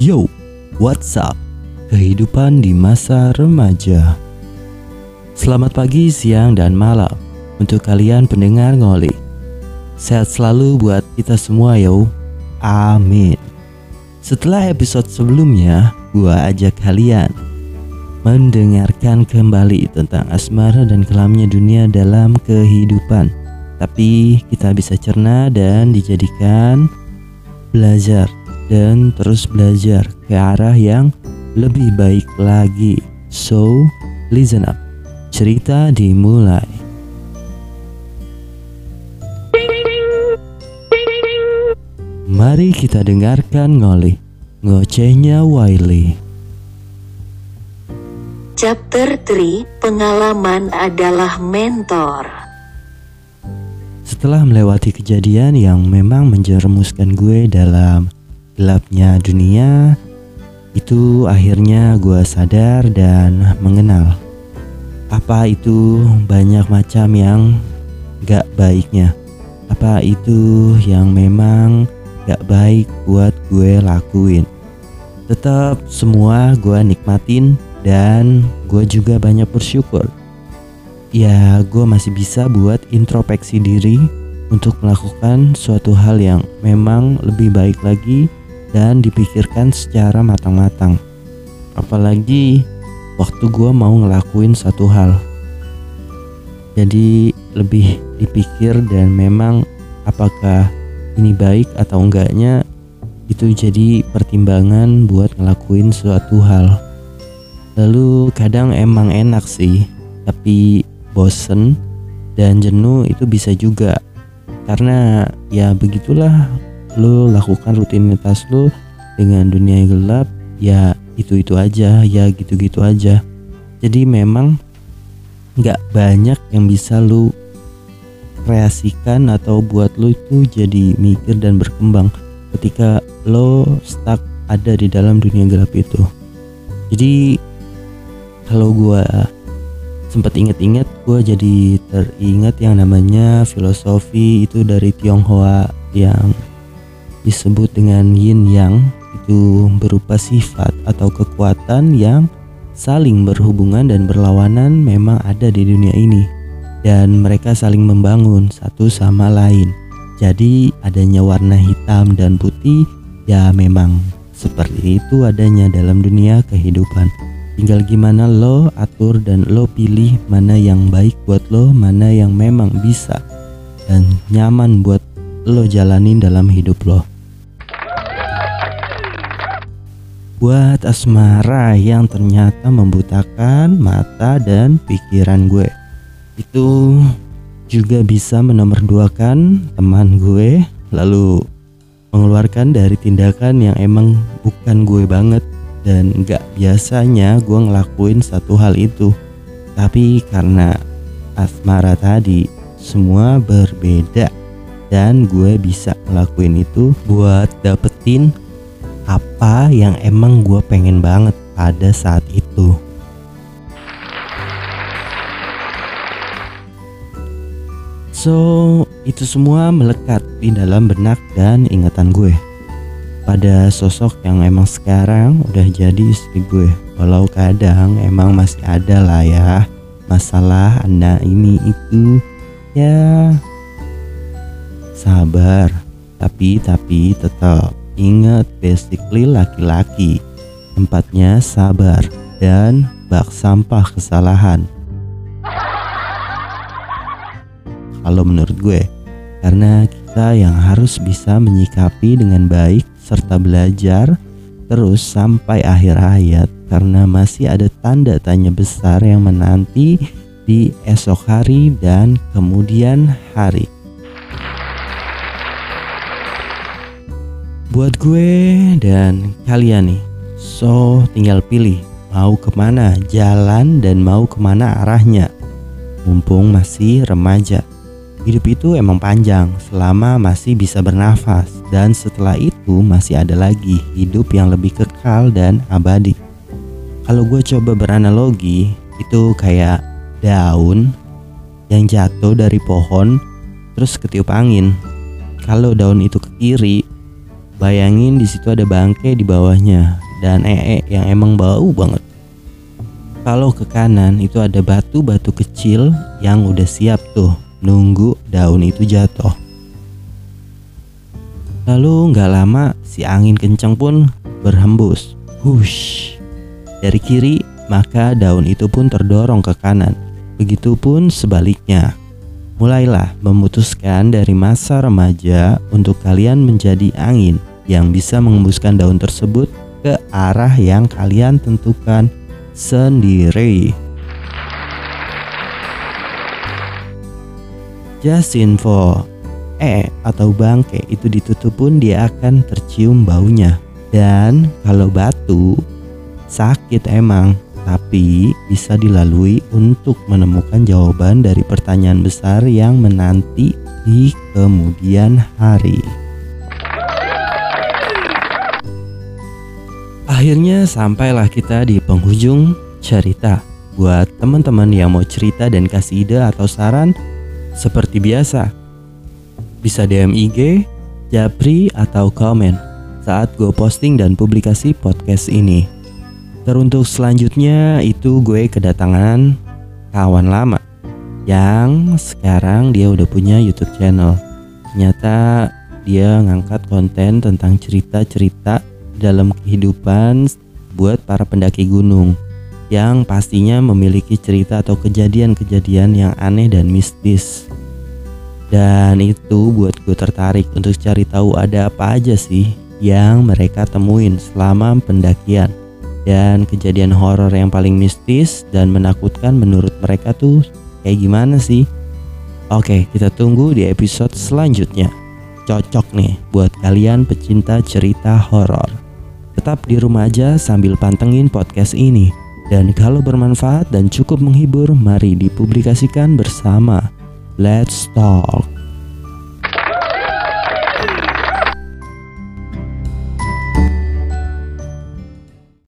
Yo, what's up? Kehidupan di masa remaja. Selamat pagi, siang, dan malam untuk kalian pendengar ngoli. Sehat selalu buat kita semua yo. Amin. Setelah episode sebelumnya, gua ajak kalian mendengarkan kembali tentang asmara dan kelamnya dunia dalam kehidupan. Tapi kita bisa cerna dan dijadikan belajar dan terus belajar ke arah yang lebih baik lagi. So, listen up. Cerita dimulai. Mari kita dengarkan ngoli ngocehnya Wiley. Chapter 3 Pengalaman adalah mentor Setelah melewati kejadian yang memang menjerumuskan gue dalam gelapnya dunia, itu akhirnya gue sadar dan mengenal apa itu banyak macam yang gak baiknya. Apa itu yang memang gak baik buat gue lakuin. Tetap semua gue nikmatin dan gue juga banyak bersyukur. Ya, gue masih bisa buat introspeksi diri untuk melakukan suatu hal yang memang lebih baik lagi dan dipikirkan secara matang-matang. Apalagi waktu gue mau ngelakuin satu hal. Jadi lebih dipikir dan memang apakah ini baik atau enggaknya itu jadi pertimbangan buat ngelakuin suatu hal. Lalu kadang emang enak sih, tapi bosen dan jenuh itu bisa juga. Karena ya begitulah lo lakukan rutinitas lo dengan dunia yang gelap ya itu-itu aja, ya gitu-gitu aja. Jadi memang nggak banyak yang bisa lo kreasikan atau buat lo itu jadi mikir dan berkembang ketika lo stuck ada di dalam dunia gelap itu. Jadi kalau gue sempat inget-inget gue jadi teringat yang namanya filosofi itu dari Tionghoa yang disebut dengan yin yang itu berupa sifat atau kekuatan yang saling berhubungan dan berlawanan memang ada di dunia ini. Dan mereka saling membangun satu sama lain. Jadi adanya warna hitam dan putih ya memang seperti itu adanya dalam dunia kehidupan. Tinggal gimana lo atur dan lo pilih mana yang baik buat lo, mana yang memang bisa dan nyaman buat lo jalanin dalam hidup lo. Buat asmara yang ternyata membutakan mata dan pikiran gue. Itu juga bisa menomorduakan teman gue lalu mengeluarkan dari tindakan yang emang bukan gue banget. Dan gak biasanya gue ngelakuin satu hal itu. Tapi karena asmara tadi semua berbeda. Dan gue bisa ngelakuin itu buat dapetin apa yang emang gue pengen banget pada saat itu. So, itu semua melekat di dalam benak dan ingatan gue. Pada sosok yang emang sekarang udah jadi istri gue. Walau kadang emang masih ada lah ya masalah anda ini itu. Ya sabar. Tapi tapi tetap ingat basically laki-laki. Tempatnya sabar dan bak sampah kesalahan. Kalau menurut gue karena kita yang harus bisa menyikapi dengan baik serta belajar terus sampai akhir hayat. Karena masih ada tanda tanya besar yang menanti di esok hari dan kemudian hari. Buat gue dan kalian nih, so tinggal pilih mau ke mana jalan dan mau ke mana arahnya. Mumpung masih remaja. Hidup itu emang panjang selama masih bisa bernafas dan setelah itu masih ada lagi hidup yang lebih kekal dan abadi. Kalau gue coba beranalogi itu kayak daun yang jatuh dari pohon terus ketiup angin. Kalau daun itu ke kiri, Bayangin di situ ada bangke di bawahnya dan ee yang emang bau banget. Kalau ke kanan itu ada batu-batu kecil yang udah siap tuh nunggu daun itu jatuh. Lalu nggak lama si angin kencang pun berhembus. Hush. Dari kiri maka daun itu pun terdorong ke kanan. Begitupun sebaliknya. Mulailah memutuskan dari masa remaja untuk kalian menjadi angin yang bisa mengembuskan daun tersebut ke arah yang kalian tentukan sendiri. Just info, E atau bangke itu ditutup pun dia akan tercium baunya. Dan kalau batu, sakit emang, tapi bisa dilalui untuk menemukan jawaban dari pertanyaan besar yang menanti di kemudian hari. Akhirnya sampailah kita di penghujung cerita. Buat teman-teman yang mau cerita dan kasih ide atau saran, seperti biasa, bisa DM IG, Japri, atau komen saat gue posting dan publikasi podcast ini. Teruntuk selanjutnya itu gue kedatangan kawan lama yang sekarang dia udah punya YouTube channel. Ternyata dia ngangkat konten tentang cerita-cerita dalam kehidupan buat para pendaki gunung yang pastinya memiliki cerita atau kejadian-kejadian yang aneh dan mistis. Dan itu buat gue tertarik untuk cari tahu ada apa aja sih yang mereka temuin selama pendakian. Dan kejadian horor yang paling mistis dan menakutkan menurut mereka tuh kayak gimana sih? Oke, kita tunggu di episode selanjutnya. Cocok nih buat kalian pecinta cerita horor. Tetap di rumah aja sambil pantengin podcast ini. Dan kalau bermanfaat dan cukup menghibur, mari dipublikasikan bersama. Let's talk.